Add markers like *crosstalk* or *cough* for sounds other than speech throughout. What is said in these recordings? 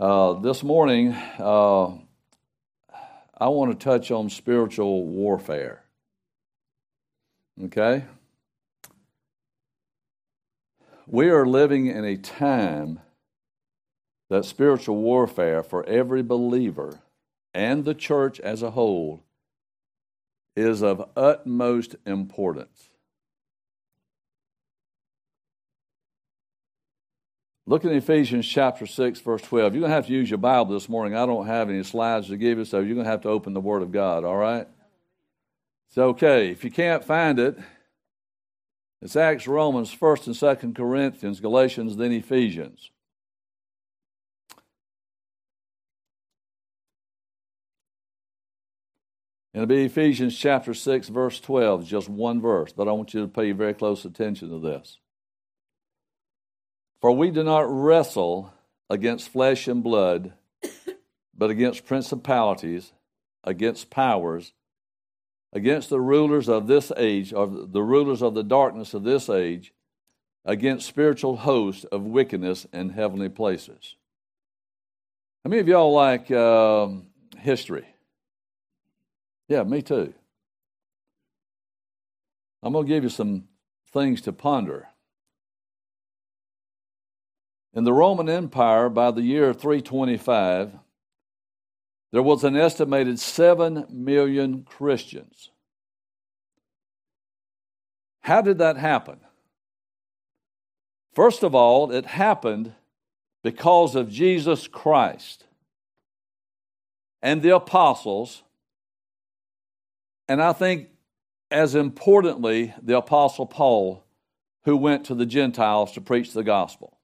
Uh, this morning, uh, I want to touch on spiritual warfare. Okay? We are living in a time that spiritual warfare for every believer and the church as a whole is of utmost importance. Look at Ephesians chapter 6, verse 12. You're going to have to use your Bible this morning. I don't have any slides to give you, so you're going to have to open the Word of God, all right? It's okay. If you can't find it, it's Acts, Romans, 1st and 2nd Corinthians, Galatians, then Ephesians. It'll be Ephesians chapter 6, verse 12, just one verse, but I want you to pay very close attention to this. For we do not wrestle against flesh and blood, but against principalities, against powers, against the rulers of this age, or the rulers of the darkness of this age, against spiritual hosts of wickedness in heavenly places. How many of y'all like um, history? Yeah, me too. I'm going to give you some things to ponder. In the Roman Empire, by the year 325, there was an estimated 7 million Christians. How did that happen? First of all, it happened because of Jesus Christ and the apostles, and I think as importantly, the apostle Paul, who went to the Gentiles to preach the gospel.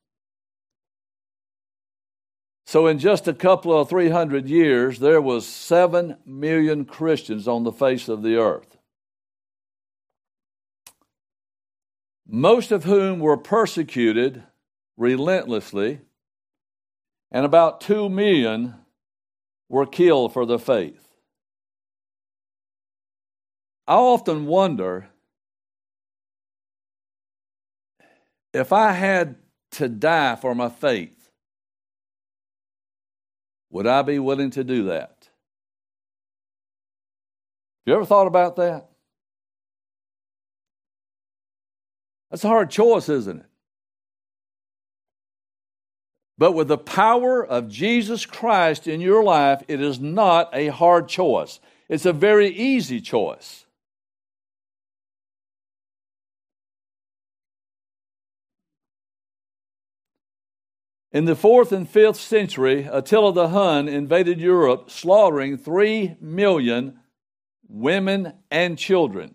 So, in just a couple of 300 years, there was 7 million Christians on the face of the earth. Most of whom were persecuted relentlessly, and about 2 million were killed for the faith. I often wonder if I had to die for my faith would I be willing to do that? You ever thought about that? That's a hard choice, isn't it? But with the power of Jesus Christ in your life, it is not a hard choice. It's a very easy choice. In the fourth and fifth century, Attila the Hun invaded Europe, slaughtering three million women and children.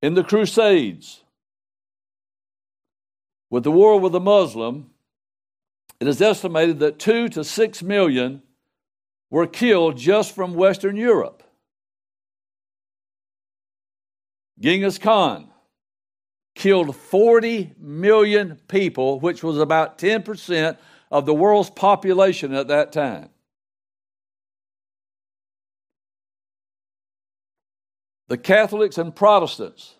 In the Crusades, with the war with the Muslim, it is estimated that two to six million were killed just from Western Europe. Genghis Khan killed 40 million people, which was about 10% of the world's population at that time. The Catholics and Protestants,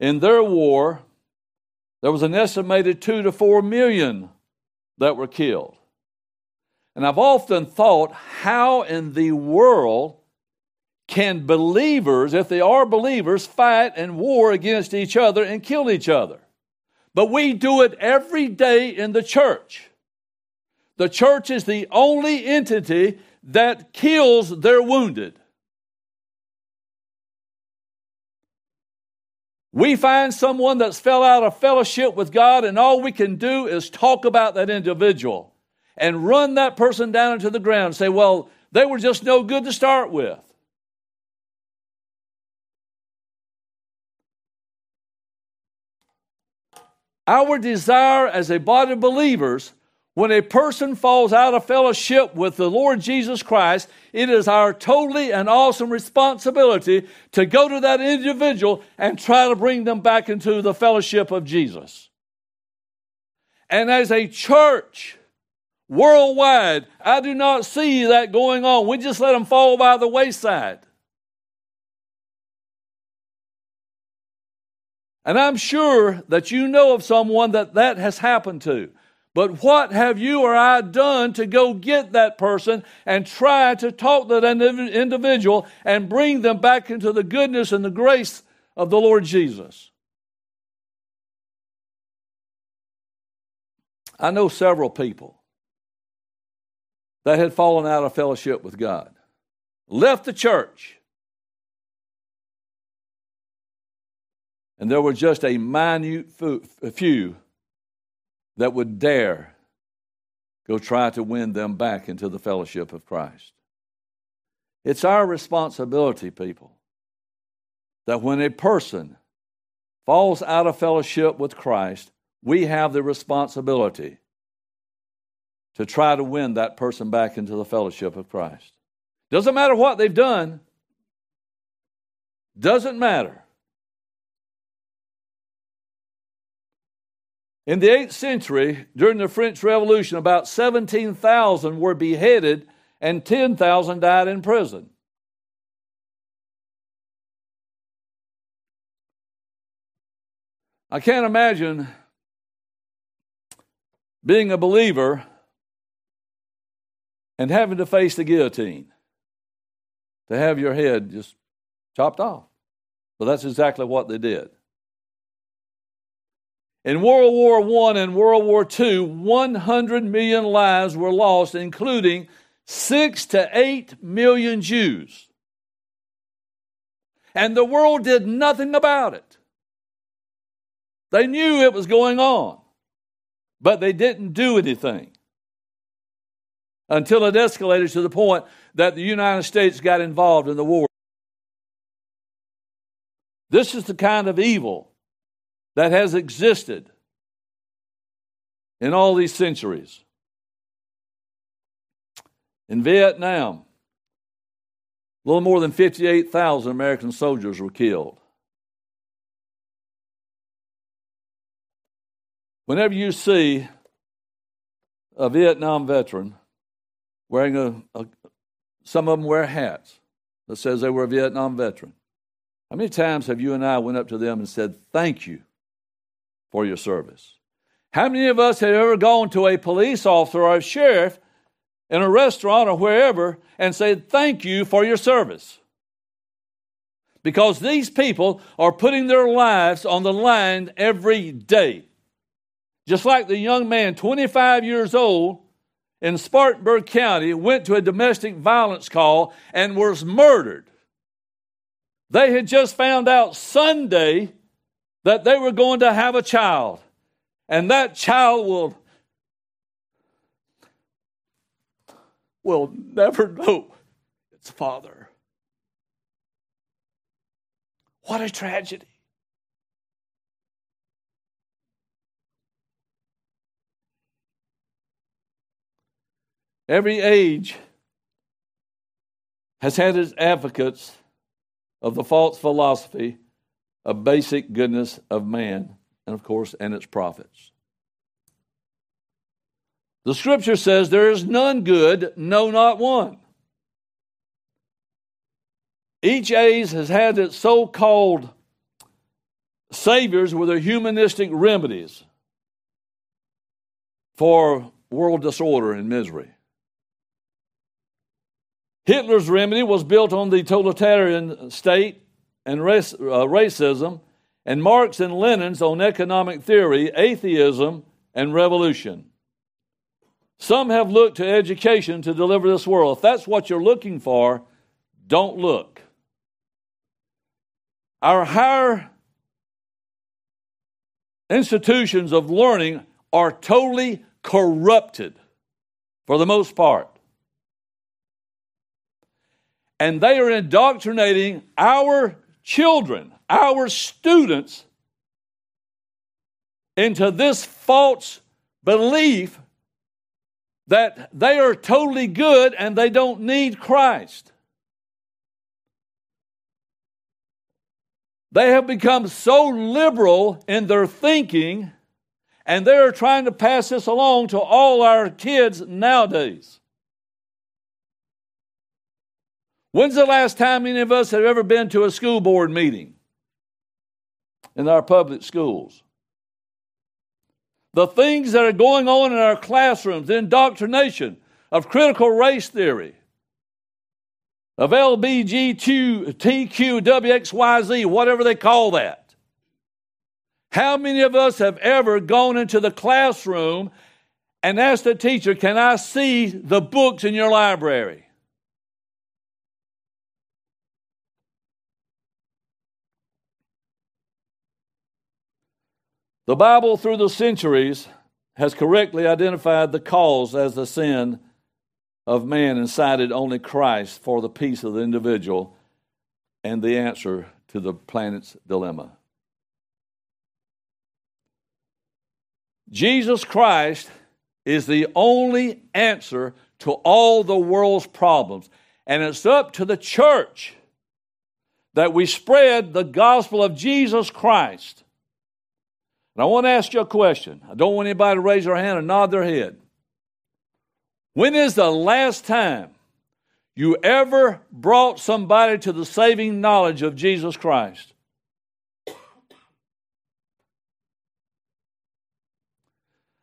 in their war, there was an estimated two to four million that were killed. And I've often thought, how in the world can believers, if they are believers, fight and war against each other and kill each other? But we do it every day in the church. The church is the only entity that kills their wounded. We find someone that's fell out of fellowship with God, and all we can do is talk about that individual and run that person down into the ground and say, Well, they were just no good to start with. Our desire as a body of believers, when a person falls out of fellowship with the Lord Jesus Christ, it is our totally and awesome responsibility to go to that individual and try to bring them back into the fellowship of Jesus. And as a church, worldwide, I do not see that going on. We just let them fall by the wayside. And I'm sure that you know of someone that that has happened to. But what have you or I done to go get that person and try to talk to that individual and bring them back into the goodness and the grace of the Lord Jesus? I know several people that had fallen out of fellowship with God, left the church, and there were just a minute few that would dare go try to win them back into the fellowship of Christ. It's our responsibility, people, that when a person falls out of fellowship with Christ, we have the responsibility to try to win that person back into the fellowship of Christ. Doesn't matter what they've done, doesn't matter. In the 8th century, during the French Revolution, about 17,000 were beheaded and 10,000 died in prison. I can't imagine being a believer and having to face the guillotine to have your head just chopped off. But that's exactly what they did. In World War I and World War II, 100 million lives were lost, including 6 to 8 million Jews. And the world did nothing about it. They knew it was going on, but they didn't do anything until it escalated to the point that the United States got involved in the war. This is the kind of evil that has existed in all these centuries. In Vietnam, a little more than 58,000 American soldiers were killed. Whenever you see a Vietnam veteran wearing a, a some of them wear hats that says they were a Vietnam veteran. How many times have you and I went up to them and said, "Thank you for your service. How many of us have ever gone to a police officer or a sheriff in a restaurant or wherever and said, Thank you for your service? Because these people are putting their lives on the line every day. Just like the young man, 25 years old, in Spartanburg County, went to a domestic violence call and was murdered. They had just found out Sunday that they were going to have a child, and that child will will never know its father. What a tragedy. Every age has had its advocates of the false philosophy a basic goodness of man, and of course, and its prophets. The scripture says, There is none good, no, not one. Each age has had its so called saviors with their humanistic remedies for world disorder and misery. Hitler's remedy was built on the totalitarian state and race, uh, racism, and Marx and Lenin's on economic theory, atheism, and revolution. Some have looked to education to deliver this world. If that's what you're looking for, don't look. Our higher institutions of learning are totally corrupted for the most part and they are indoctrinating our children, our students, into this false belief that they are totally good and they don't need Christ. They have become so liberal in their thinking, and they're trying to pass this along to all our kids nowadays. When's the last time any of us have ever been to a school board meeting? in our public schools. The things that are going on in our classrooms, the indoctrination of critical race theory, of LBGQ, TQ, WXYZ, whatever they call that. How many of us have ever gone into the classroom and asked the teacher, Can I see the books in your library? The Bible, through the centuries, has correctly identified the cause as the sin of man and cited only Christ for the peace of the individual and the answer to the planet's dilemma. Jesus Christ is the only answer to all the world's problems. And it's up to the church that we spread the gospel of Jesus Christ. And I want to ask you a question. I don't want anybody to raise their hand and nod their head. When is the last time you ever brought somebody to the saving knowledge of Jesus Christ?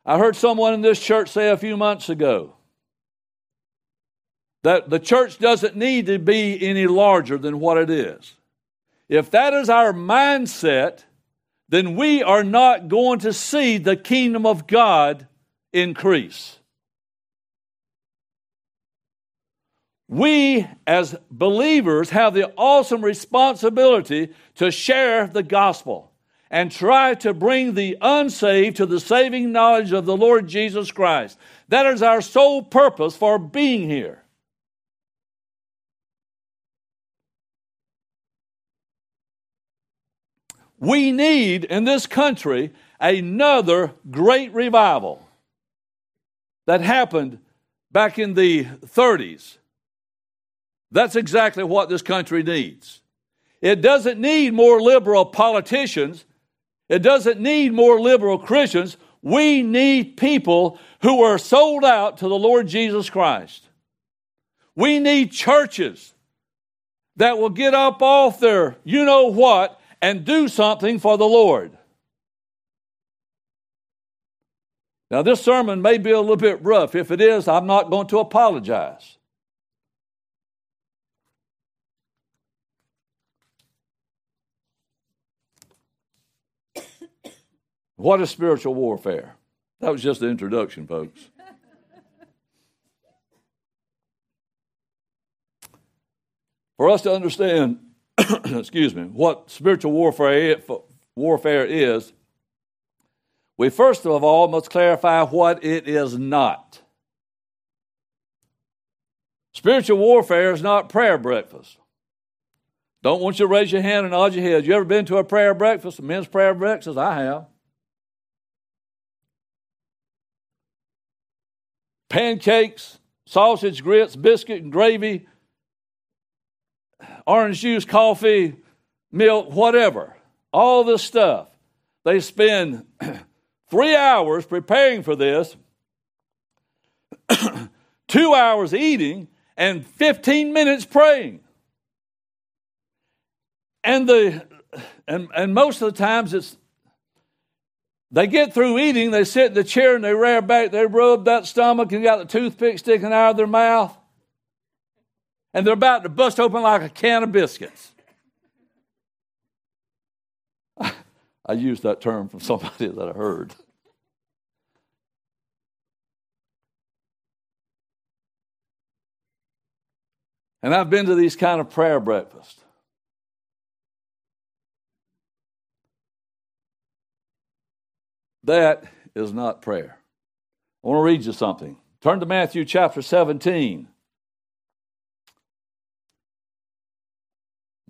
I heard someone in this church say a few months ago that the church doesn't need to be any larger than what it is. If that is our mindset, then we are not going to see the kingdom of God increase. we as believers have the awesome responsibility to share the gospel and try to bring the unsaved to the saving knowledge of the Lord Jesus Christ. That is our sole purpose for being here. We need in this country another great revival that happened back in the 30s that's exactly what this country needs. It doesn't need more liberal politicians. It doesn't need more liberal Christians. We need people who are sold out to the Lord Jesus Christ. We need churches that will get up off their you know what and do something for the Lord. Now, this sermon may be a little bit rough. If it is, I'm not going to apologize. What is spiritual warfare? That was just the introduction, folks. For us to understand, *coughs* excuse me, what spiritual warfare warfare is, we first of all must clarify what it is not. Spiritual warfare is not prayer breakfast. Don't want you to raise your hand and nod your head. You ever been to a prayer breakfast, a men's prayer breakfast? I have. pancakes, sausage, grits, biscuit, and gravy, orange juice, coffee, milk, whatever. All this stuff. They spend *clears throat* three hours preparing for this, *clears throat* two hours eating, and 15 minutes praying. And the and, and most of the times it's they get through eating, they sit in the chair and they rear back, they rub that stomach and got the toothpick sticking out of their mouth. And they're about to bust open like a can of biscuits. *laughs* I used that term from somebody that I heard. And I've been to these kind of prayer breakfasts. That is not prayer. I want to read you something. Turn to Matthew chapter 17.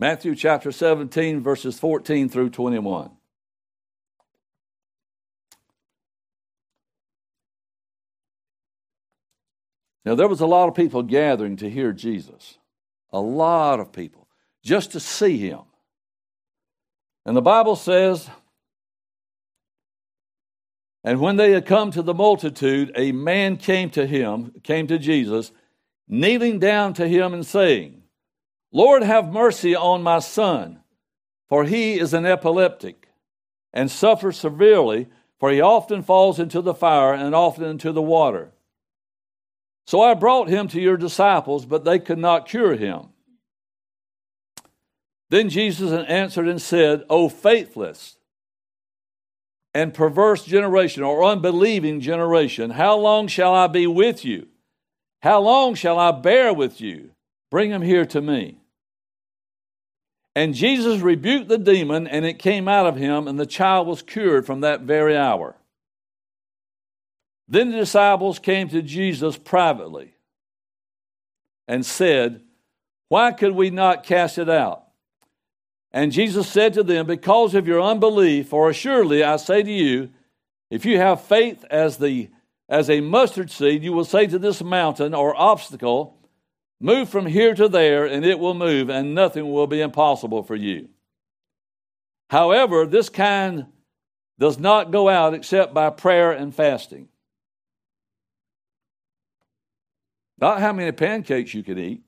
Matthew chapter 17, verses 14 through 21. Now, there was a lot of people gathering to hear Jesus. A lot of people, just to see him. And the Bible says and when they had come to the multitude, a man came to him, came to Jesus, kneeling down to him and saying, Lord, have mercy on my son, for he is an epileptic and suffers severely, for he often falls into the fire and often into the water. So I brought him to your disciples, but they could not cure him. Then Jesus answered and said, O faithless and perverse generation, or unbelieving generation, how long shall I be with you? How long shall I bear with you? Bring him here to me. And Jesus rebuked the demon, and it came out of him, and the child was cured from that very hour. Then the disciples came to Jesus privately and said, Why could we not cast it out? And Jesus said to them, Because of your unbelief, for assuredly I say to you, if you have faith as, the, as a mustard seed, you will say to this mountain or obstacle, Move from here to there, and it will move, and nothing will be impossible for you. However, this kind does not go out except by prayer and fasting. Not how many pancakes you can eat,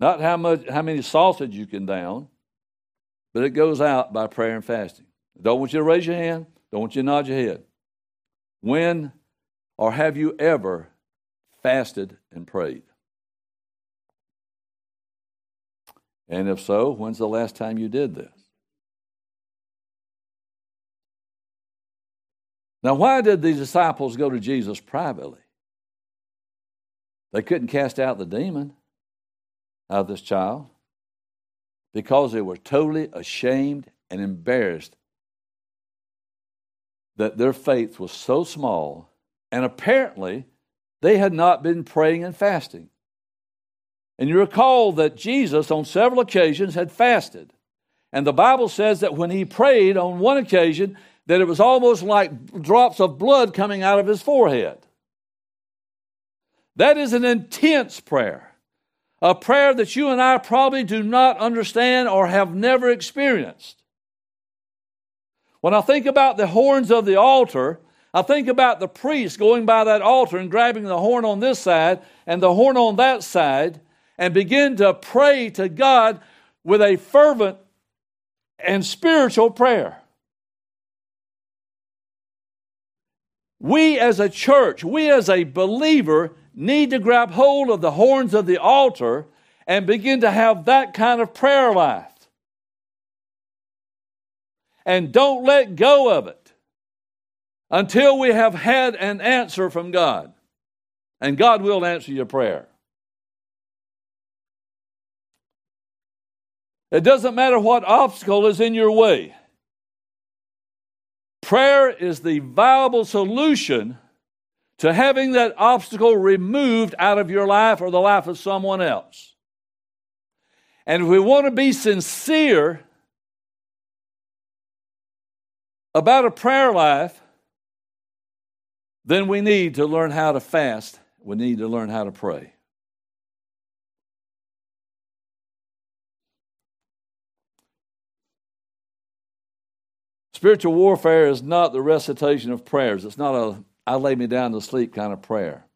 not how much how many sausage you can down, but it goes out by prayer and fasting. Don't want you to raise your hand, don't want you to nod your head. When or have you ever fasted and prayed? And if so, when's the last time you did this? Now, why did these disciples go to Jesus privately? They couldn't cast out the demon out of this child because they were totally ashamed and embarrassed that their faith was so small, and apparently they had not been praying and fasting. And you recall that Jesus, on several occasions, had fasted. And the Bible says that when he prayed on one occasion, that it was almost like drops of blood coming out of his forehead. That is an intense prayer a prayer that you and I probably do not understand or have never experienced. When I think about the horns of the altar, I think about the priest going by that altar and grabbing the horn on this side and the horn on that side and begin to pray to God with a fervent and spiritual prayer. We as a church, we as a believer, need to grab hold of the horns of the altar and begin to have that kind of prayer life. And don't let go of it until we have had an answer from God. And God will answer your prayer. It doesn't matter what obstacle is in your way. Prayer is the viable solution to having that obstacle removed out of your life or the life of someone else. And if we want to be sincere about a prayer life, then we need to learn how to fast. We need to learn how to pray. Spiritual warfare is not the recitation of prayers. It's not a I lay me down to sleep kind of prayer.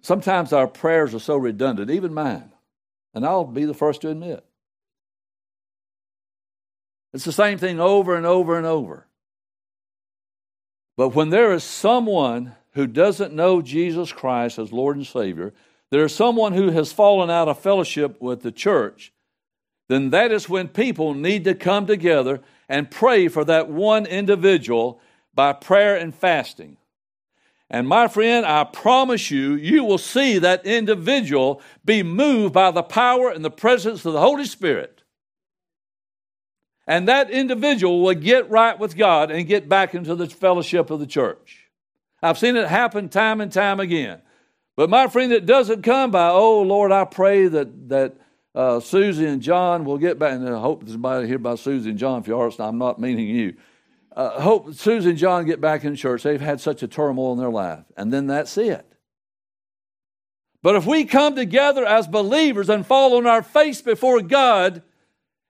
Sometimes our prayers are so redundant, even mine, and I'll be the first to admit. It's the same thing over and over and over. But when there is someone who doesn't know Jesus Christ as Lord and Savior, there is someone who has fallen out of fellowship with the church, then that is when people need to come together and pray for that one individual by prayer and fasting. And my friend, I promise you, you will see that individual be moved by the power and the presence of the Holy Spirit. And that individual will get right with God and get back into the fellowship of the church. I've seen it happen time and time again. But my friend, it doesn't come by, oh Lord, I pray that that uh, Susie and John we'll get back. And I hope somebody here by Susie and John. If you are, I'm not meaning you. Uh, hope Susie and John get back in church. They've had such a turmoil in their life. And then that's it. But if we come together as believers and fall on our face before God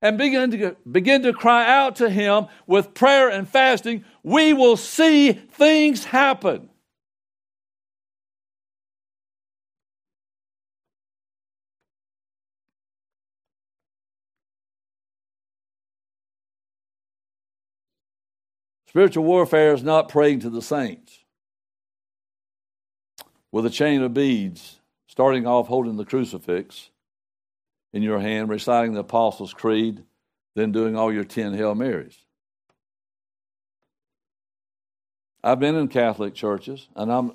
and begin to, begin to cry out to Him with prayer and fasting, we will see things happen. Spiritual warfare is not praying to the saints with a chain of beads, starting off holding the crucifix in your hand, reciting the Apostles' Creed, then doing all your 10 Hail Marys. I've been in Catholic churches, and I'm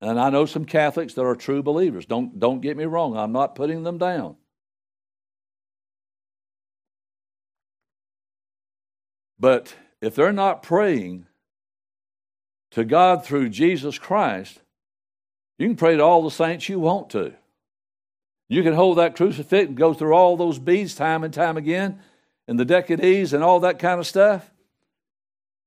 and I know some Catholics that are true believers. Don't don't get me wrong. I'm not putting them down. But if they're not praying to God through Jesus Christ, you can pray to all the saints you want to. You can hold that crucifix and go through all those beads time and time again, and the decades and all that kind of stuff.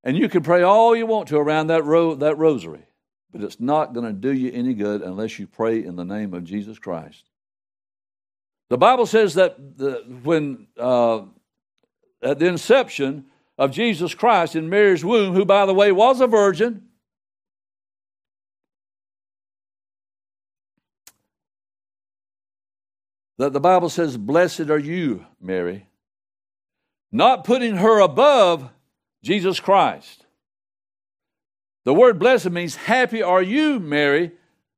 And you can pray all you want to around that, ro- that rosary, but it's not going to do you any good unless you pray in the name of Jesus Christ. The Bible says that the, when uh, at the inception of Jesus Christ in Mary's womb, who, by the way, was a virgin, that the Bible says, Blessed are you, Mary, not putting her above Jesus Christ. The word blessed means, Happy are you, Mary,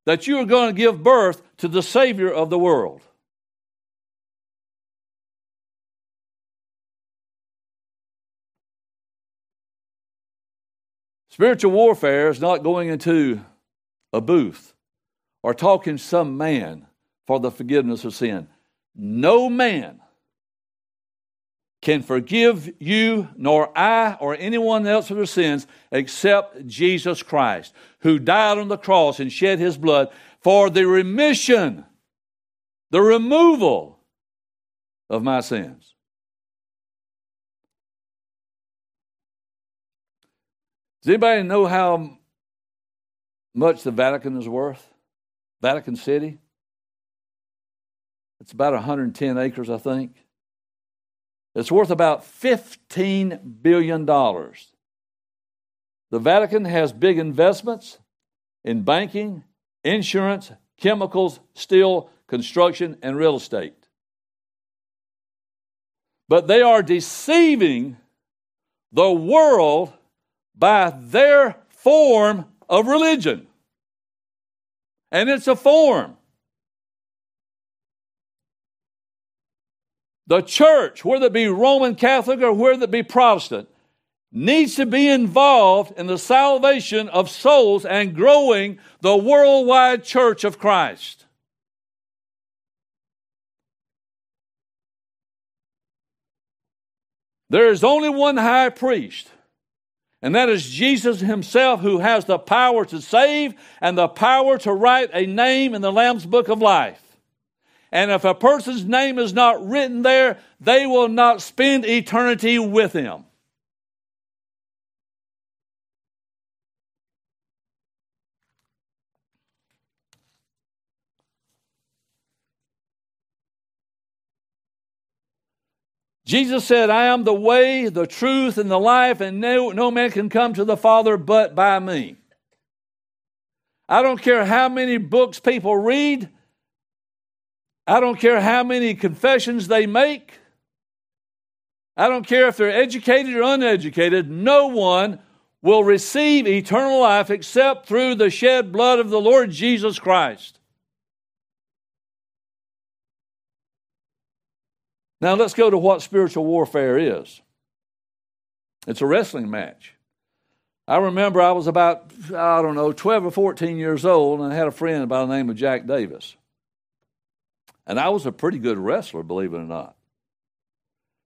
that you are going to give birth to the Savior of the world. Spiritual warfare is not going into a booth or talking some man for the forgiveness of sin. No man can forgive you, nor I, or anyone else of their sins, except Jesus Christ, who died on the cross and shed his blood for the remission, the removal of my sins. Does anybody know how much the Vatican is worth? Vatican City? It's about 110 acres, I think. It's worth about $15 billion. The Vatican has big investments in banking, insurance, chemicals, steel, construction, and real estate. But they are deceiving the world by their form of religion. And it's a form. The church, whether it be Roman Catholic or whether it be Protestant, needs to be involved in the salvation of souls and growing the worldwide church of Christ. There is only one high priest, and that is Jesus himself, who has the power to save and the power to write a name in the Lamb's book of life. And if a person's name is not written there, they will not spend eternity with him. Jesus said, I am the way, the truth, and the life, and no, no man can come to the Father but by me. I don't care how many books people read, I don't care how many confessions they make. I don't care if they're educated or uneducated. No one will receive eternal life except through the shed blood of the Lord Jesus Christ. Now let's go to what spiritual warfare is. It's a wrestling match. I remember I was about, I don't know, 12 or 14 years old, and I had a friend by the name of Jack Davis. And I was a pretty good wrestler, believe it or not.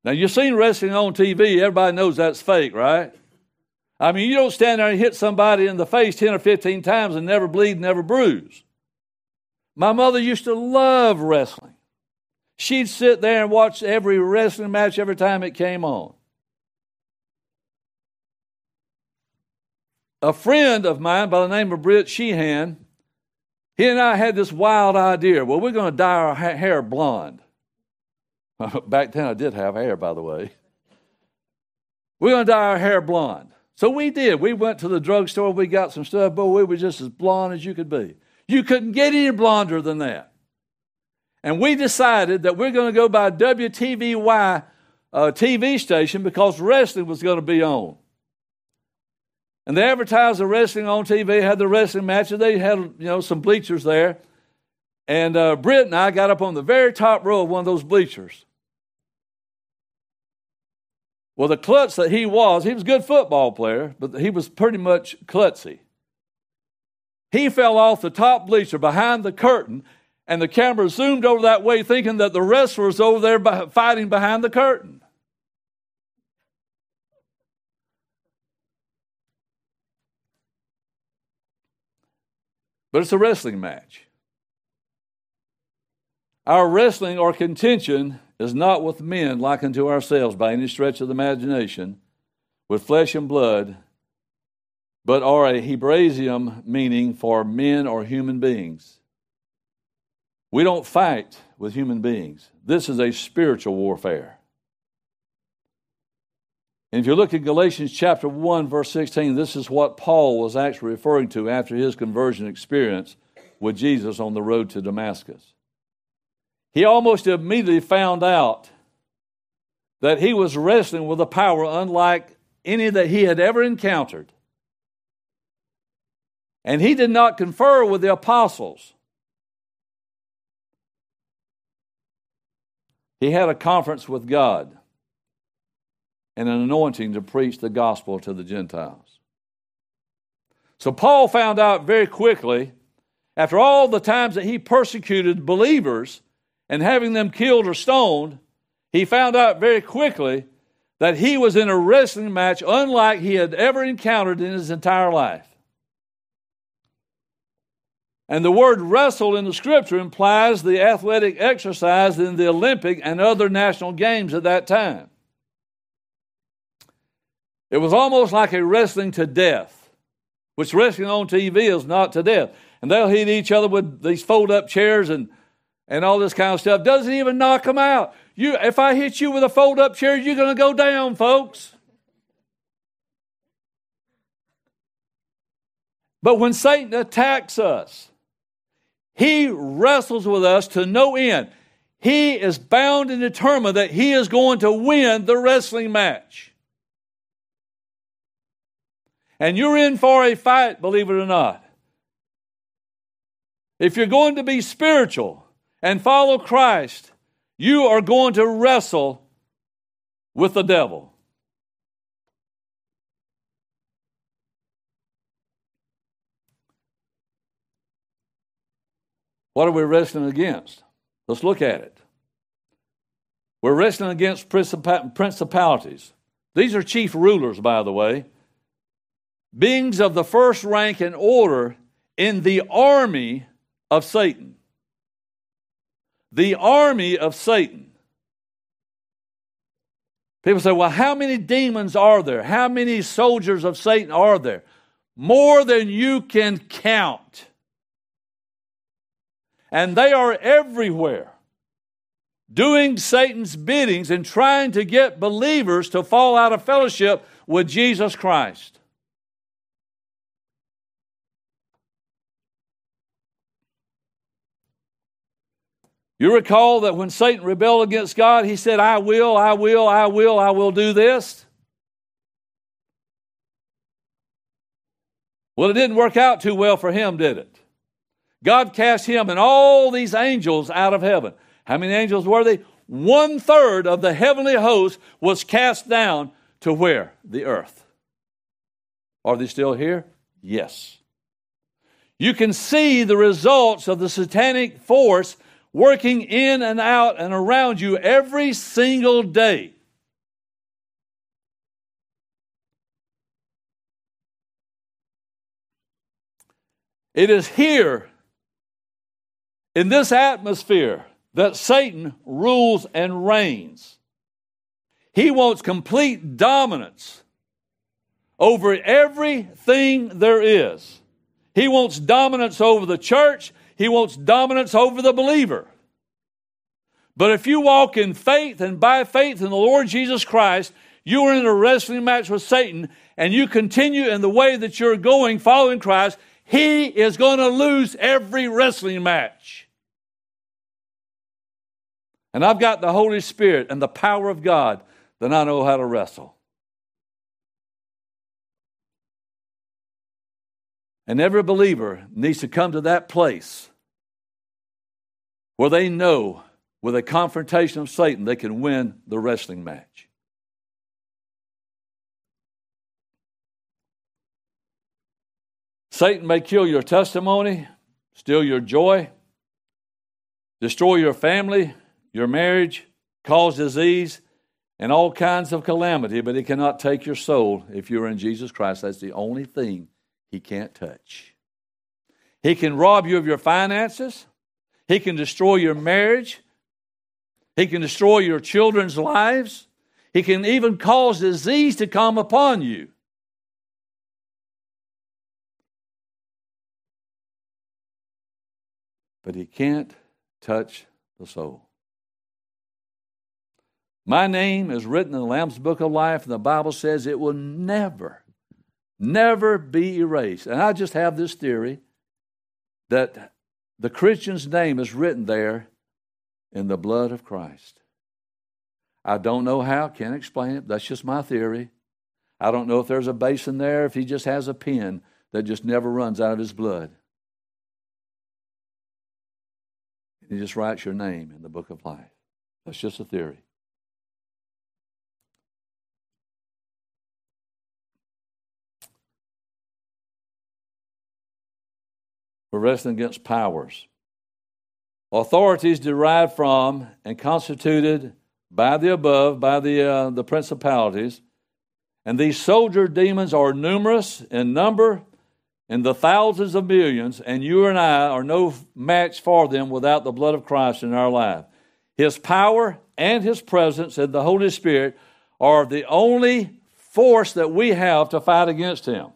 Now, you've seen wrestling on TV, everybody knows that's fake, right? I mean, you don't stand there and hit somebody in the face 10 or 15 times and never bleed, never bruise. My mother used to love wrestling. She'd sit there and watch every wrestling match every time it came on. A friend of mine by the name of Britt Sheehan he and I had this wild idea. Well, we're going to dye our ha- hair blonde. *laughs* Back then, I did have hair, by the way. We're going to dye our hair blonde. So we did. We went to the drugstore. We got some stuff, but we were just as blonde as you could be. You couldn't get any blonder than that. And we decided that we're going to go by WTVY uh, TV station because wrestling was going to be on. And they advertised the wrestling on TV, had the wrestling matches. They had, you know, some bleachers there. And uh, Britt and I got up on the very top row of one of those bleachers. Well, the klutz that he was, he was a good football player, but he was pretty much klutzy. He fell off the top bleacher behind the curtain, and the camera zoomed over that way, thinking that the wrestler was over there fighting behind the curtain. But it's a wrestling match. Our wrestling or contention is not with men like unto ourselves by any stretch of the imagination, with flesh and blood, but are a Hebraism meaning for men or human beings. We don't fight with human beings. This is a spiritual warfare. And if you look at Galatians chapter 1, verse 16, this is what Paul was actually referring to after his conversion experience with Jesus on the road to Damascus he almost immediately found out that he was wrestling with a power unlike any that he had ever encountered. And he did not confer with the apostles. He had a conference with God and an anointing to preach the gospel to the Gentiles. So Paul found out very quickly, after all the times that he persecuted believers, and having them killed or stoned, he found out very quickly that he was in a wrestling match unlike he had ever encountered in his entire life. And the word wrestle in the scripture implies the athletic exercise in the Olympic and other national games at that time. It was almost like a wrestling to death, which wrestling on TV is not to death. And they'll hit each other with these fold up chairs and and all this kind of stuff doesn't even knock them out. You, if I hit you with a fold up chair, you're going to go down, folks. But when Satan attacks us, he wrestles with us to no end. He is bound and determined that he is going to win the wrestling match. And you're in for a fight, believe it or not. If you're going to be spiritual, and follow Christ, you are going to wrestle with the devil. What are we wrestling against? Let's look at it. We're wrestling against principalities. These are chief rulers, by the way, beings of the first rank and order in the army of Satan the army of Satan. People say, well, how many demons are there? How many soldiers of Satan are there? More than you can count. And they are everywhere doing Satan's biddings and trying to get believers to fall out of fellowship with Jesus Christ. You recall that when Satan rebelled against God, he said, I will, I will, I will, I will do this. Well, it didn't work out too well for him, did it? God cast him and all these angels out of heaven. How many angels were they? One third of the heavenly host was cast down to where? The earth. Are they still here? Yes. You can see the results of the satanic force working in and out and around you every single day. It is here, in this atmosphere, that Satan rules and reigns. He wants complete dominance over everything there is. He wants dominance over the church. He wants dominance over the believer. But if you walk in faith and by faith in the Lord Jesus Christ, you are in a wrestling match with Satan and you continue in the way that you're going following Christ, he is going to lose every wrestling match. And I've got the Holy Spirit and the power of God, then I know how to wrestle. And every believer needs to come to that place where they know with a confrontation of Satan they can win the wrestling match. Satan may kill your testimony, steal your joy, destroy your family, your marriage, cause disease, and all kinds of calamity, but he cannot take your soul if you're in Jesus Christ. That's the only thing he can't touch. He can rob you of your finances. He can destroy your marriage. He can destroy your children's lives. He can even cause disease to come upon you. But he can't touch the soul. My name is written in the Lamb's Book of Life, and the Bible says it will never, never be erased. And I just have this theory that the Christian's name is written there in the blood of Christ. I don't know how, can't explain it. That's just my theory. I don't know if there's a basin there, if he just has a pen that just never runs out of his blood. And he just writes your name in the book of life. That's just a theory. We're wrestling against powers. Authorities derived from and constituted by the above, by the, uh, the principalities. And these soldier demons are numerous in number in the thousands of millions, and you and I are no match for them without the blood of Christ in our life. His power and His presence and the Holy Spirit are the only force that we have to fight against Him.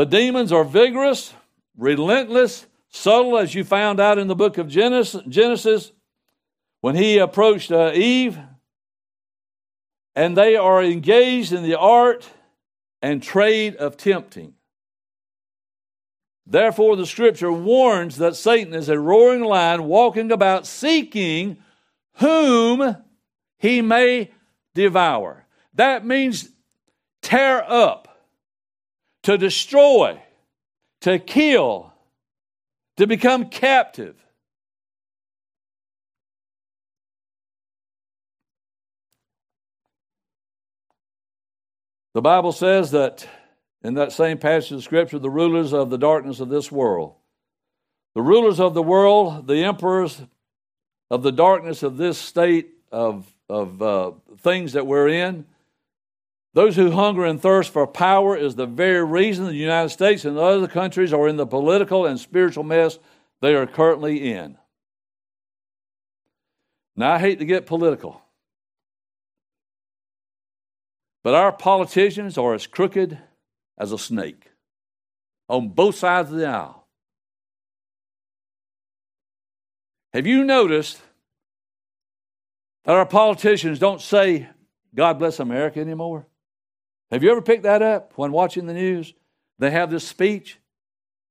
The demons are vigorous, relentless, subtle, as you found out in the book of Genesis when he approached uh, Eve, and they are engaged in the art and trade of tempting. Therefore, the scripture warns that Satan is a roaring lion walking about seeking whom he may devour. That means tear up to destroy, to kill, to become captive. The Bible says that in that same passage of Scripture, the rulers of the darkness of this world, the rulers of the world, the emperors of the darkness of this state of, of uh, things that we're in, those who hunger and thirst for power is the very reason the United States and other countries are in the political and spiritual mess they are currently in. Now, I hate to get political, but our politicians are as crooked as a snake on both sides of the aisle. Have you noticed that our politicians don't say, God bless America anymore? Have you ever picked that up when watching the news? They have this speech.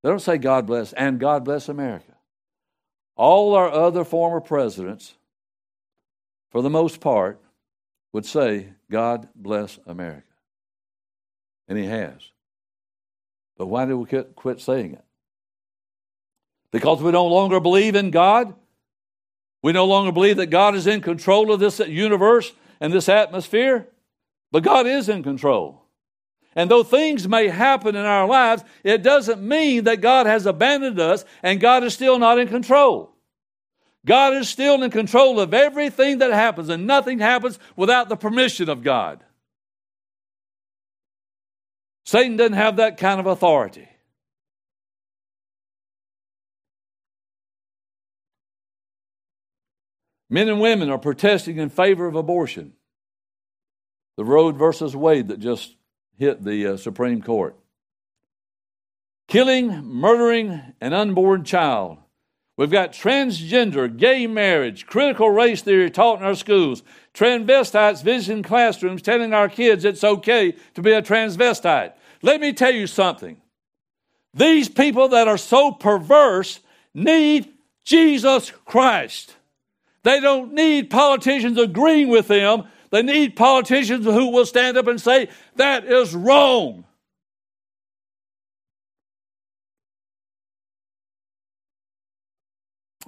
They don't say God bless and God bless America. All our other former presidents, for the most part, would say, God bless America. And he has. But why did we quit saying it? Because we no longer believe in God? We no longer believe that God is in control of this universe and this atmosphere? But God is in control. And though things may happen in our lives, it doesn't mean that God has abandoned us and God is still not in control. God is still in control of everything that happens, and nothing happens without the permission of God. Satan doesn't have that kind of authority. Men and women are protesting in favor of abortion the Roe versus Wade that just hit the uh, Supreme Court. Killing, murdering an unborn child. We've got transgender, gay marriage, critical race theory taught in our schools, transvestites visiting classrooms telling our kids it's okay to be a transvestite. Let me tell you something. These people that are so perverse need Jesus Christ. They don't need politicians agreeing with them. They need politicians who will stand up and say, that is wrong.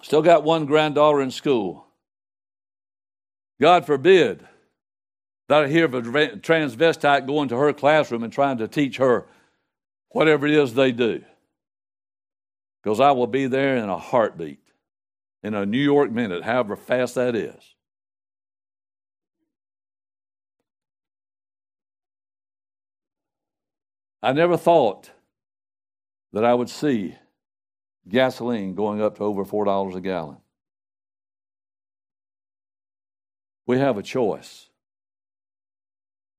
Still got one granddaughter in school. God forbid that I hear of a transvestite going to her classroom and trying to teach her whatever it is they do. Because I will be there in a heartbeat, in a New York minute, however fast that is. I never thought that I would see gasoline going up to over $4 a gallon. We have a choice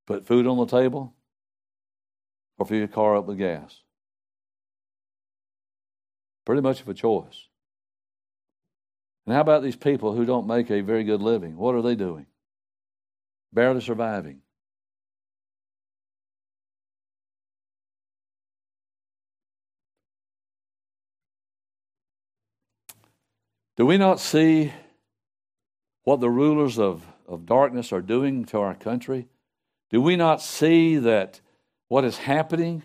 put food on the table or fill your car up with gas. Pretty much of a choice. And how about these people who don't make a very good living? What are they doing? Barely surviving. Do we not see what the rulers of, of darkness are doing to our country? Do we not see that what is happening?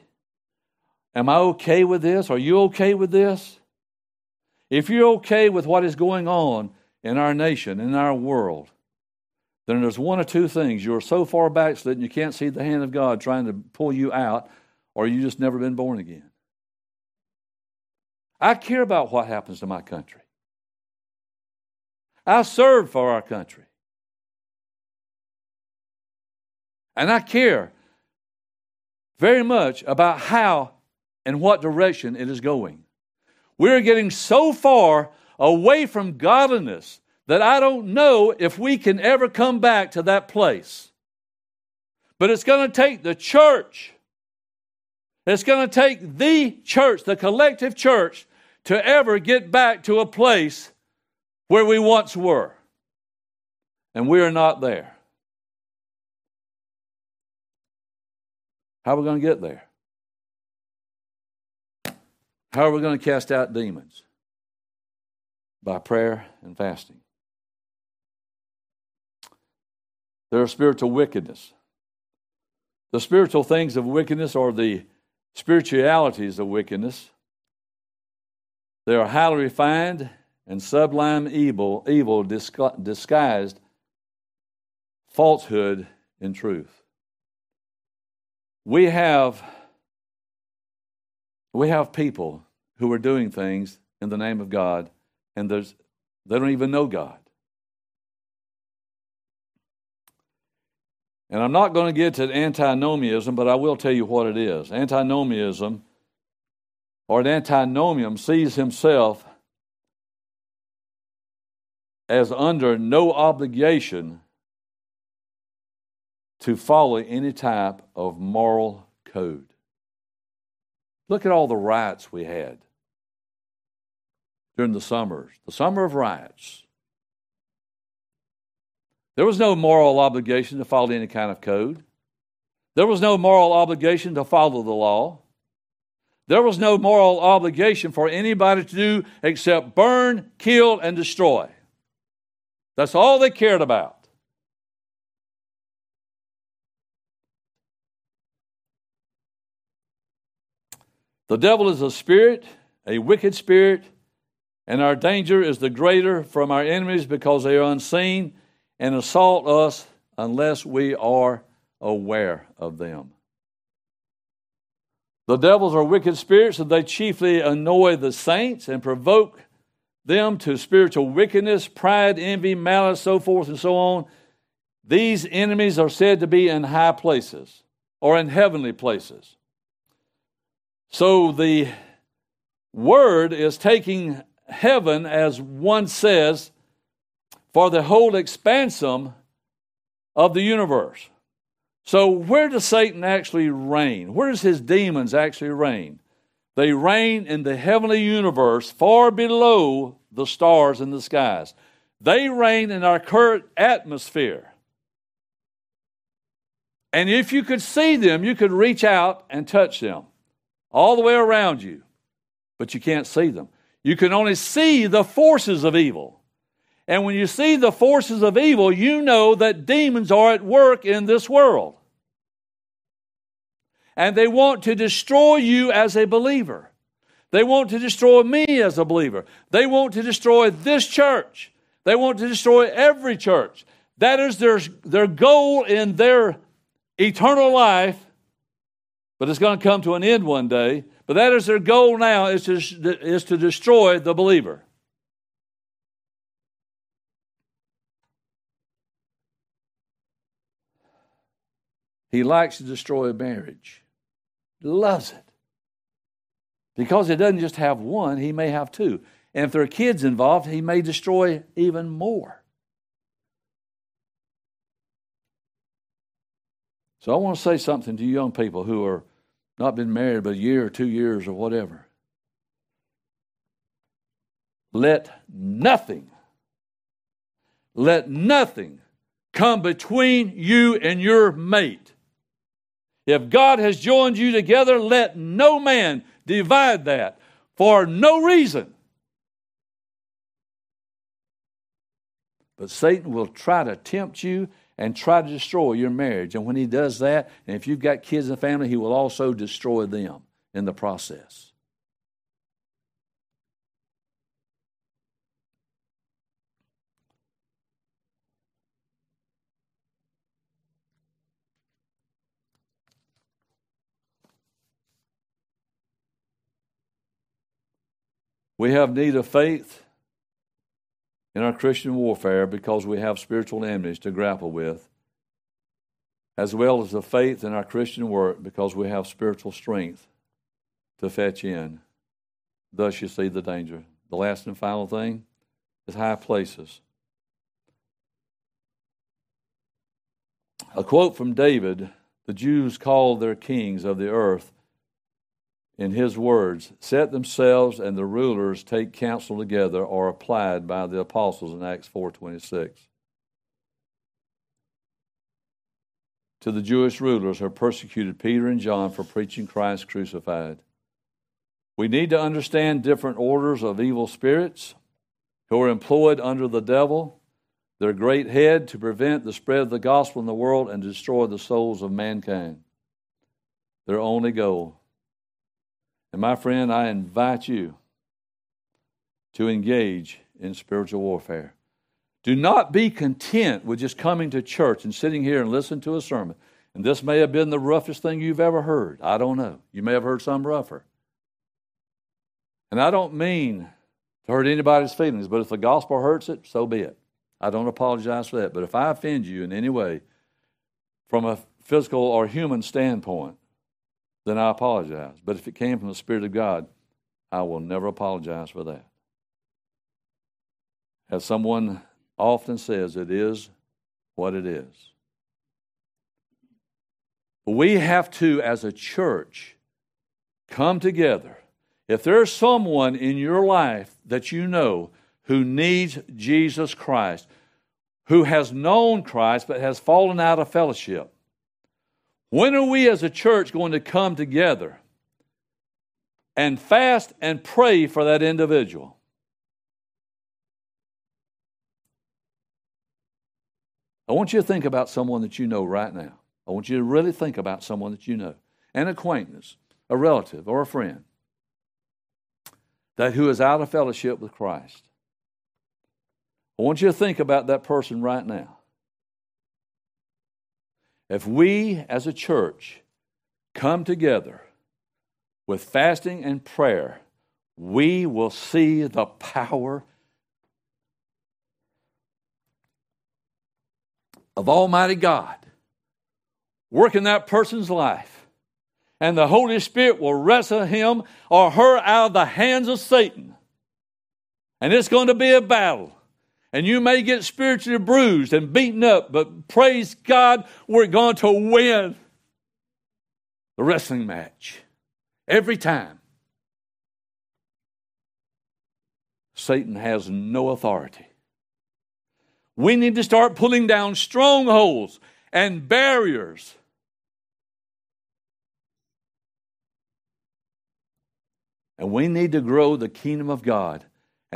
Am I okay with this? Are you okay with this? If you're okay with what is going on in our nation, in our world, then there's one or two things. You're so far backslidden you can't see the hand of God trying to pull you out, or you just never been born again. I care about what happens to my country. I serve for our country. And I care very much about how and what direction it is going. We're getting so far away from godliness that I don't know if we can ever come back to that place. But it's going to take the church, it's going to take the church, the collective church, to ever get back to a place where we once were. And we are not there. How are we going to get there? How are we going to cast out demons? By prayer and fasting. There are spiritual wickedness. The spiritual things of wickedness are the spiritualities of wickedness. They are highly refined and sublime evil, evil disguised falsehood in truth. We have, we have people who are doing things in the name of God, and there's, they don't even know God. And I'm not going to get to antinomianism, but I will tell you what it is. Antinomianism, or an antinomian, sees himself as under no obligation to follow any type of moral code. Look at all the riots we had during the summers, the summer of riots. There was no moral obligation to follow any kind of code. There was no moral obligation to follow the law. There was no moral obligation for anybody to do except burn, kill, and destroy. That's all they cared about. The devil is a spirit, a wicked spirit, and our danger is the greater from our enemies because they are unseen and assault us unless we are aware of them. The devils are wicked spirits, and they chiefly annoy the saints and provoke them to spiritual wickedness, pride, envy, malice, so forth and so on. These enemies are said to be in high places or in heavenly places. So the word is taking heaven, as one says, for the whole expansum of the universe. So, where does Satan actually reign? Where does his demons actually reign? They reign in the heavenly universe far below the stars in the skies. They reign in our current atmosphere. And if you could see them, you could reach out and touch them all the way around you, but you can't see them. You can only see the forces of evil. And when you see the forces of evil, you know that demons are at work in this world and they want to destroy you as a believer. They want to destroy me as a believer. They want to destroy this church. They want to destroy every church. That is their, their goal in their eternal life, but it's going to come to an end one day. But that is their goal now is to, is to destroy the believer. He likes to destroy a marriage, loves it. Because he doesn't just have one, he may have two. And if there are kids involved, he may destroy even more. So I want to say something to you young people who are not been married but a year or two years or whatever. Let nothing, let nothing come between you and your mate. If God has joined you together, let no man divide that for no reason. But Satan will try to tempt you and try to destroy your marriage. And when he does that, and if you've got kids and family, he will also destroy them in the process. We have need of faith in our Christian warfare because we have spiritual enemies to grapple with, as well as the faith in our Christian work because we have spiritual strength to fetch in. Thus, you see the danger. The last and final thing is high places. A quote from David The Jews called their kings of the earth in his words, set themselves and the rulers take counsel together are applied by the apostles in Acts 4:26. To the Jewish rulers who persecuted Peter and John for preaching Christ crucified. We need to understand different orders of evil spirits who are employed under the devil, their great head to prevent the spread of the gospel in the world and destroy the souls of mankind. Their only goal and my friend, I invite you to engage in spiritual warfare. Do not be content with just coming to church and sitting here and listening to a sermon. And this may have been the roughest thing you've ever heard. I don't know. You may have heard some rougher. And I don't mean to hurt anybody's feelings, but if the gospel hurts it, so be it. I don't apologize for that. But if I offend you in any way from a physical or human standpoint, then I apologize. But if it came from the Spirit of God, I will never apologize for that. As someone often says, it is what it is. We have to, as a church, come together. If there's someone in your life that you know who needs Jesus Christ, who has known Christ but has fallen out of fellowship, when are we as a church going to come together and fast and pray for that individual? I want you to think about someone that you know right now. I want you to really think about someone that you know, an acquaintance, a relative, or a friend that who is out of fellowship with Christ. I want you to think about that person right now. If we as a church come together with fasting and prayer, we will see the power of Almighty God work in that person's life. And the Holy Spirit will wrestle him or her out of the hands of Satan. And it's going to be a battle and you may get spiritually bruised and beaten up, but praise God, we're going to win the wrestling match every time. Satan has no authority. We need to start pulling down strongholds and barriers. And we need to grow the kingdom of God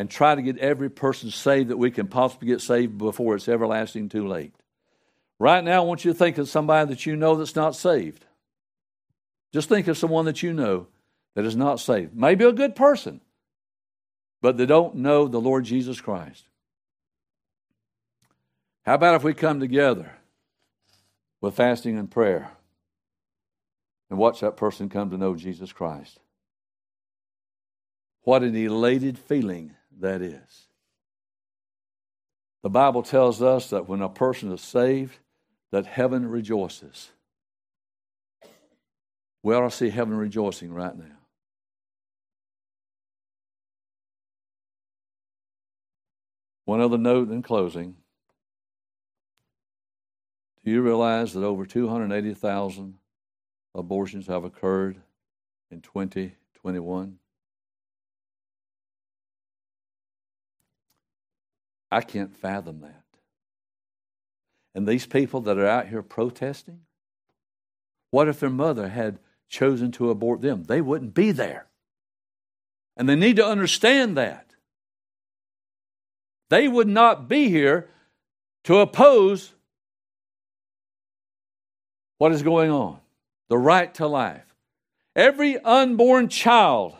and try to get every person saved that we can possibly get saved before it's everlasting too late. Right now, I want you to think of somebody that you know that's not saved. Just think of someone that you know that is not saved. Maybe a good person, but they don't know the Lord Jesus Christ. How about if we come together with fasting and prayer and watch that person come to know Jesus Christ? What an elated feeling that is. The Bible tells us that when a person is saved, that heaven rejoices. We ought to see heaven rejoicing right now. One other note in closing. Do you realize that over 280,000 abortions have occurred in 2021? I can't fathom that. And these people that are out here protesting, what if their mother had chosen to abort them? They wouldn't be there. And they need to understand that. They would not be here to oppose what is going on the right to life. Every unborn child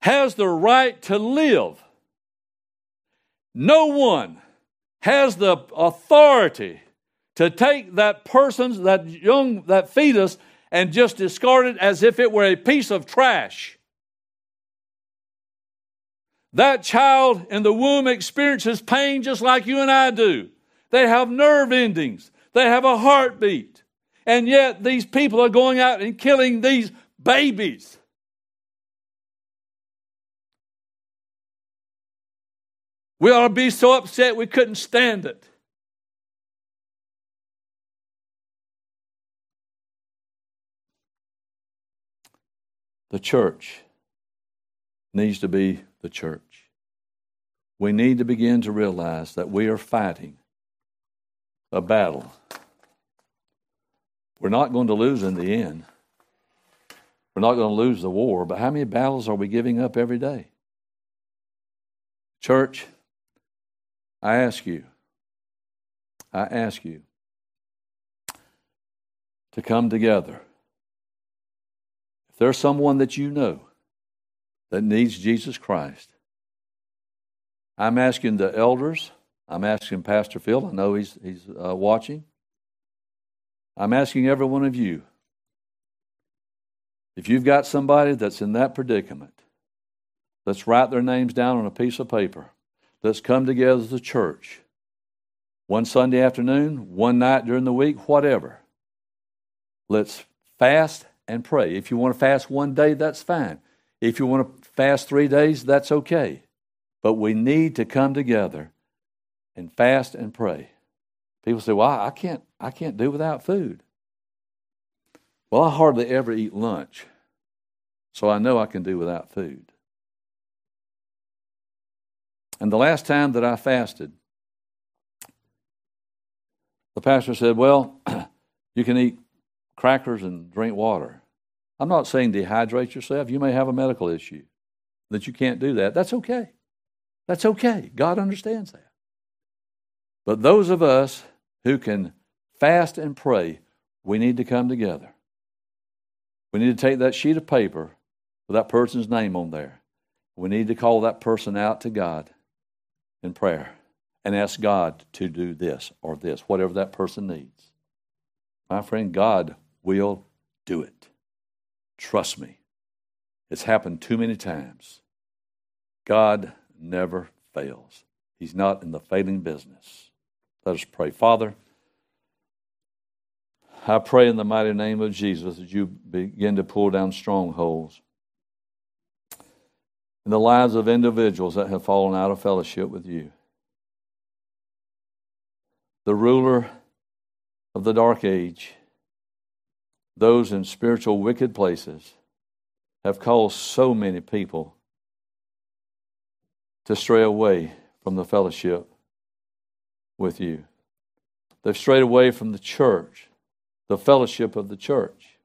has the right to live. No one has the authority to take that person's, that young, that fetus, and just discard it as if it were a piece of trash. That child in the womb experiences pain just like you and I do. They have nerve endings, they have a heartbeat. And yet, these people are going out and killing these babies. We ought to be so upset we couldn't stand it. The church needs to be the church. We need to begin to realize that we are fighting a battle. We're not going to lose in the end. We're not going to lose the war, but how many battles are we giving up every day? Church, I ask you, I ask you to come together if there's someone that you know that needs Jesus Christ, I'm asking the elders, I'm asking Pastor Phil, I know he's, he's uh, watching. I'm asking every one of you if you've got somebody that's in that predicament, let's write their names down on a piece of paper. Let's come together as a church. One Sunday afternoon, one night during the week, whatever. Let's fast and pray. If you want to fast one day, that's fine. If you want to fast three days, that's okay. But we need to come together and fast and pray. People say, "Well, I can't I can't do without food." Well, I hardly ever eat lunch. So I know I can do without food. And the last time that I fasted, the pastor said, Well, *clears throat* you can eat crackers and drink water. I'm not saying dehydrate yourself. You may have a medical issue that you can't do that. That's okay. That's okay. God understands that. But those of us who can fast and pray, we need to come together. We need to take that sheet of paper with that person's name on there. We need to call that person out to God in prayer and ask God to do this or this, whatever that person needs. My friend, God will do it. Trust me. It's happened too many times. God never fails. He's not in the failing business. Let us pray. Father, I pray in the mighty name of Jesus that you begin to pull down strongholds in the lives of individuals that have fallen out of fellowship with you. The ruler of the dark age those in spiritual wicked places have caused so many people to stray away from the fellowship with you. They've strayed away from the church, the fellowship of the church.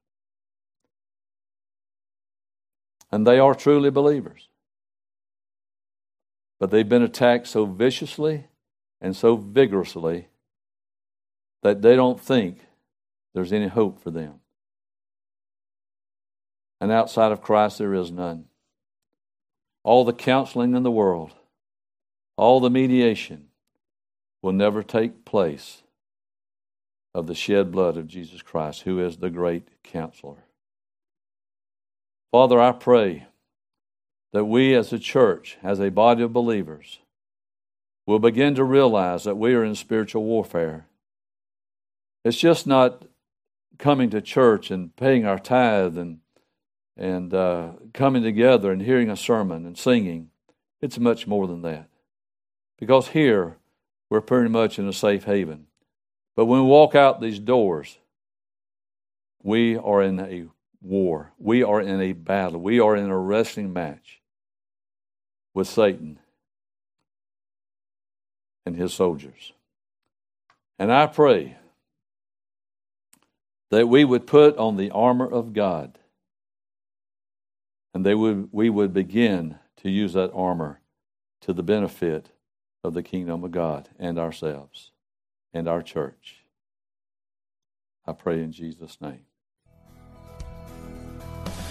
And they are truly believers. But they've been attacked so viciously and so vigorously that they don't think there's any hope for them. And outside of Christ, there is none. All the counseling in the world, all the mediation will never take place of the shed blood of Jesus Christ, who is the great counselor. Father, I pray that we as a church, as a body of believers, will begin to realize that we are in spiritual warfare. It's just not coming to church and paying our tithe and and uh, coming together and hearing a sermon and singing. It's much more than that. Because here, we're pretty much in a safe haven. But when we walk out these doors, we are in a war. We are in a battle. We are in a wrestling match with Satan and his soldiers. And I pray that we would put on the armor of God and we would begin to use that armor to the benefit of the kingdom of God and ourselves and our church. I pray in Jesus' name.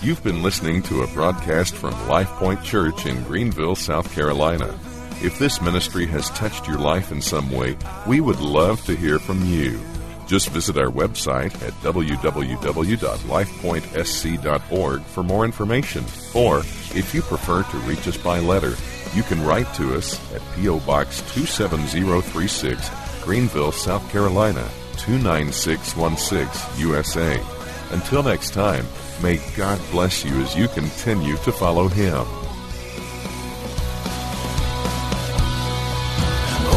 You've been listening to a broadcast from Life Point Church in Greenville, South Carolina. If this ministry has touched your life in some way, we would love to hear from you. Just visit our website at www.lifepointsc.org for more information. Or, if you prefer to reach us by letter, you can write to us at P.O. Box 27036, Greenville, South Carolina 29616, USA. Until next time, May God bless you as you continue to follow Him.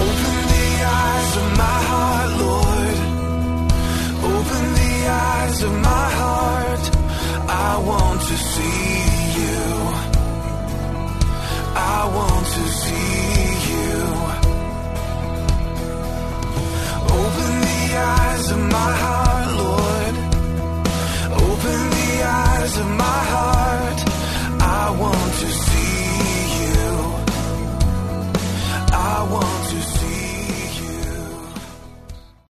Open the eyes of my heart, Lord. Open the eyes of my heart, I want to see you. I want to see you. Open the eyes of my heart.